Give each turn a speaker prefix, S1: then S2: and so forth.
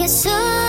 S1: Yes, sir.